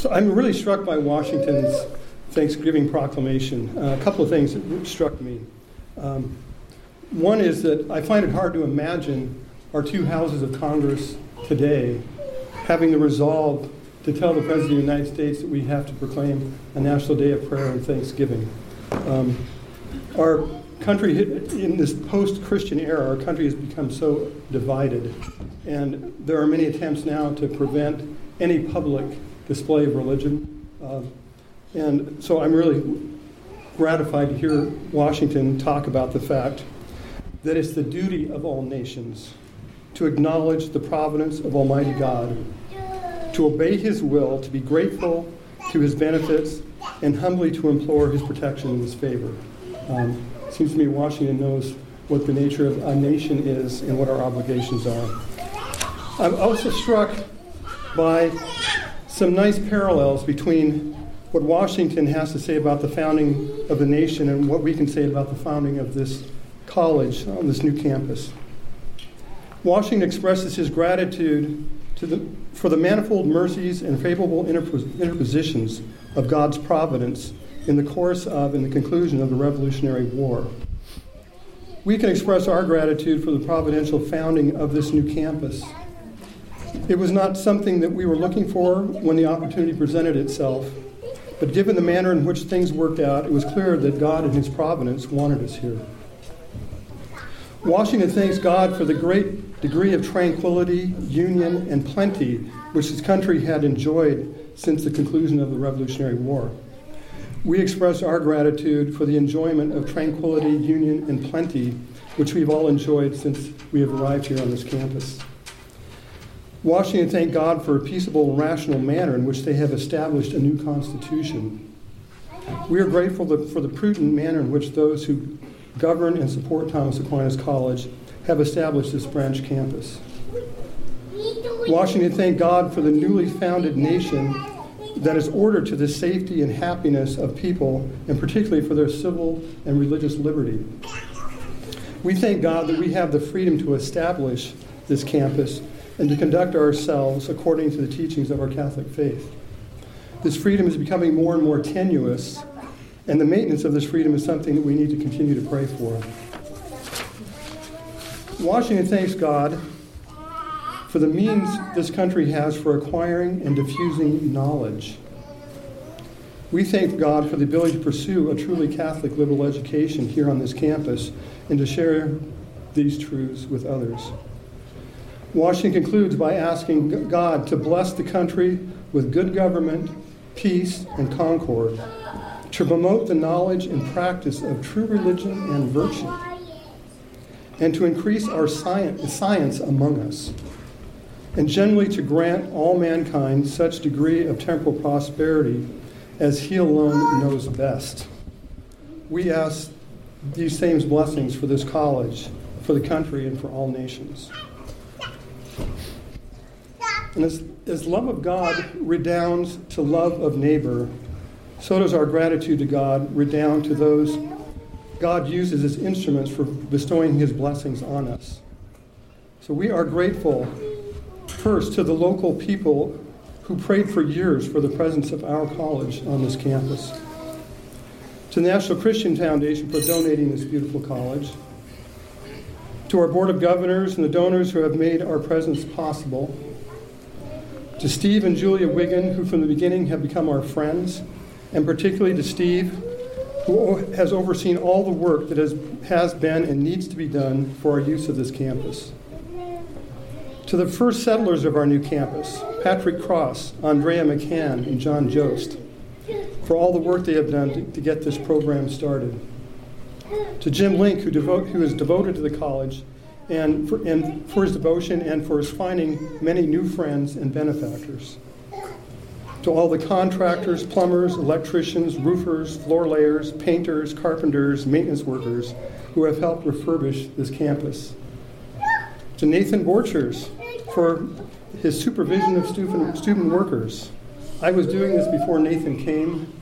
So I'm really struck by Washington's Thanksgiving proclamation. Uh, a couple of things that struck me. Um, one is that I find it hard to imagine our two houses of Congress today having the resolve to tell the President of the United States that we have to proclaim a national day of prayer and thanksgiving. Um, our country, in this post Christian era, our country has become so divided, and there are many attempts now to prevent any public display of religion. Uh, and so I'm really gratified to hear Washington talk about the fact that it's the duty of all nations to acknowledge the providence of Almighty God, to obey His will, to be grateful to His benefits, and humbly to implore His protection and His favor. Um, it seems to me Washington knows what the nature of a nation is and what our obligations are. I'm also struck by some nice parallels between what Washington has to say about the founding of the nation and what we can say about the founding of this college on this new campus. Washington expresses his gratitude the, for the manifold mercies and favorable interpositions of God's providence in the course of and the conclusion of the Revolutionary War. We can express our gratitude for the providential founding of this new campus. It was not something that we were looking for when the opportunity presented itself, but given the manner in which things worked out, it was clear that God in His providence wanted us here. Washington thanks God for the great degree of tranquility, union, and plenty which his country had enjoyed since the conclusion of the Revolutionary War. We express our gratitude for the enjoyment of tranquility, union, and plenty which we've all enjoyed since we have arrived here on this campus. Washington thanked God for a peaceable and rational manner in which they have established a new constitution. We are grateful for the prudent manner in which those who govern and support Thomas Aquinas College, have established this branch campus. Washington thanked God for the newly founded nation that is ordered to the safety and happiness of people, and particularly for their civil and religious liberty. We thank God that we have the freedom to establish this campus and to conduct ourselves according to the teachings of our Catholic faith. This freedom is becoming more and more tenuous and the maintenance of this freedom is something that we need to continue to pray for. Washington thanks God for the means this country has for acquiring and diffusing knowledge. We thank God for the ability to pursue a truly Catholic liberal education here on this campus and to share these truths with others. Washington concludes by asking God to bless the country with good government, peace, and concord to promote the knowledge and practice of true religion and virtue, and to increase our science, among us, and generally to grant all mankind such degree of temporal prosperity as He alone knows best. We ask these same blessings for this college, for the country, and for all nations. And as, as love of God redounds to love of neighbor, so does our gratitude to God redound to those God uses as instruments for bestowing his blessings on us. So we are grateful first to the local people who prayed for years for the presence of our college on this campus, to the National Christian Foundation for donating this beautiful college, to our Board of Governors and the donors who have made our presence possible, to Steve and Julia Wiggin, who from the beginning have become our friends and particularly to Steve, who has overseen all the work that has, has been and needs to be done for our use of this campus. To the first settlers of our new campus, Patrick Cross, Andrea McCann, and John Jost, for all the work they have done to, to get this program started. To Jim Link, who, devote, who is devoted to the college, and for, and for his devotion and for his finding many new friends and benefactors to all the contractors, plumbers, electricians, roofers, floor layers, painters, carpenters, maintenance workers who have helped refurbish this campus. To Nathan Borchers for his supervision of student, student workers. I was doing this before Nathan came.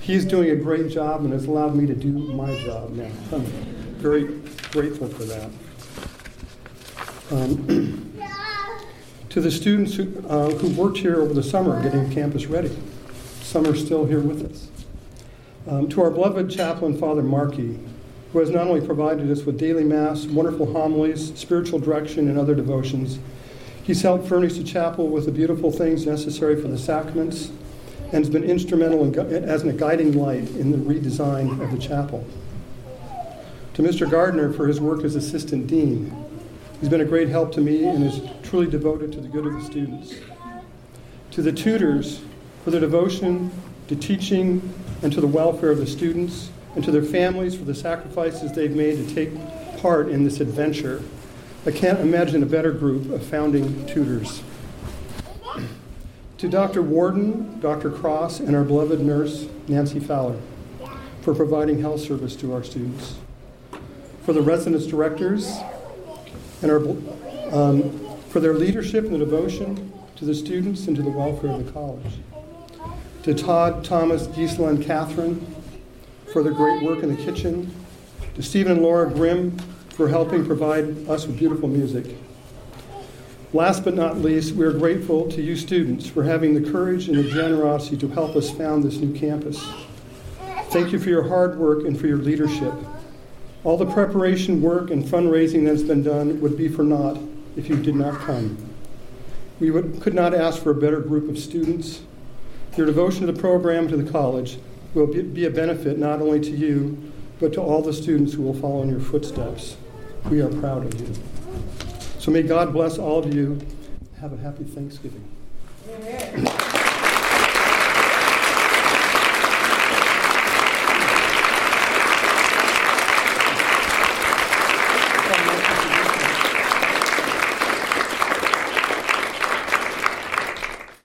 He's doing a great job and has allowed me to do my job now. I'm very grateful for that. Um, to the students who, uh, who worked here over the summer getting campus ready. Some are still here with us. Um, to our beloved chaplain, Father Markey, who has not only provided us with daily Mass, wonderful homilies, spiritual direction, and other devotions, he's helped furnish the chapel with the beautiful things necessary for the sacraments and has been instrumental in, as a guiding light in the redesign of the chapel. To Mr. Gardner for his work as assistant dean, he's been a great help to me and is truly devoted to the good of the students. To the tutors for their devotion to teaching and to the welfare of the students, and to their families for the sacrifices they've made to take part in this adventure. I can't imagine a better group of founding tutors. to Dr. Warden, Dr. Cross, and our beloved nurse, Nancy Fowler, for providing health service to our students. For the residence directors, and our, um, for their leadership and the devotion to the students and to the welfare of the college. To Todd, Thomas, Gisela, and Catherine, for their great work in the kitchen, to Stephen and Laura Grimm for helping provide us with beautiful music. Last but not least, we are grateful to you students for having the courage and the generosity to help us found this new campus. Thank you for your hard work and for your leadership. All the preparation work and fundraising that's been done would be for naught if you did not come. We would, could not ask for a better group of students. Your devotion to the program to the college will be a benefit not only to you, but to all the students who will follow in your footsteps. We are proud of you. So may God bless all of you. Have a happy Thanksgiving. Amen.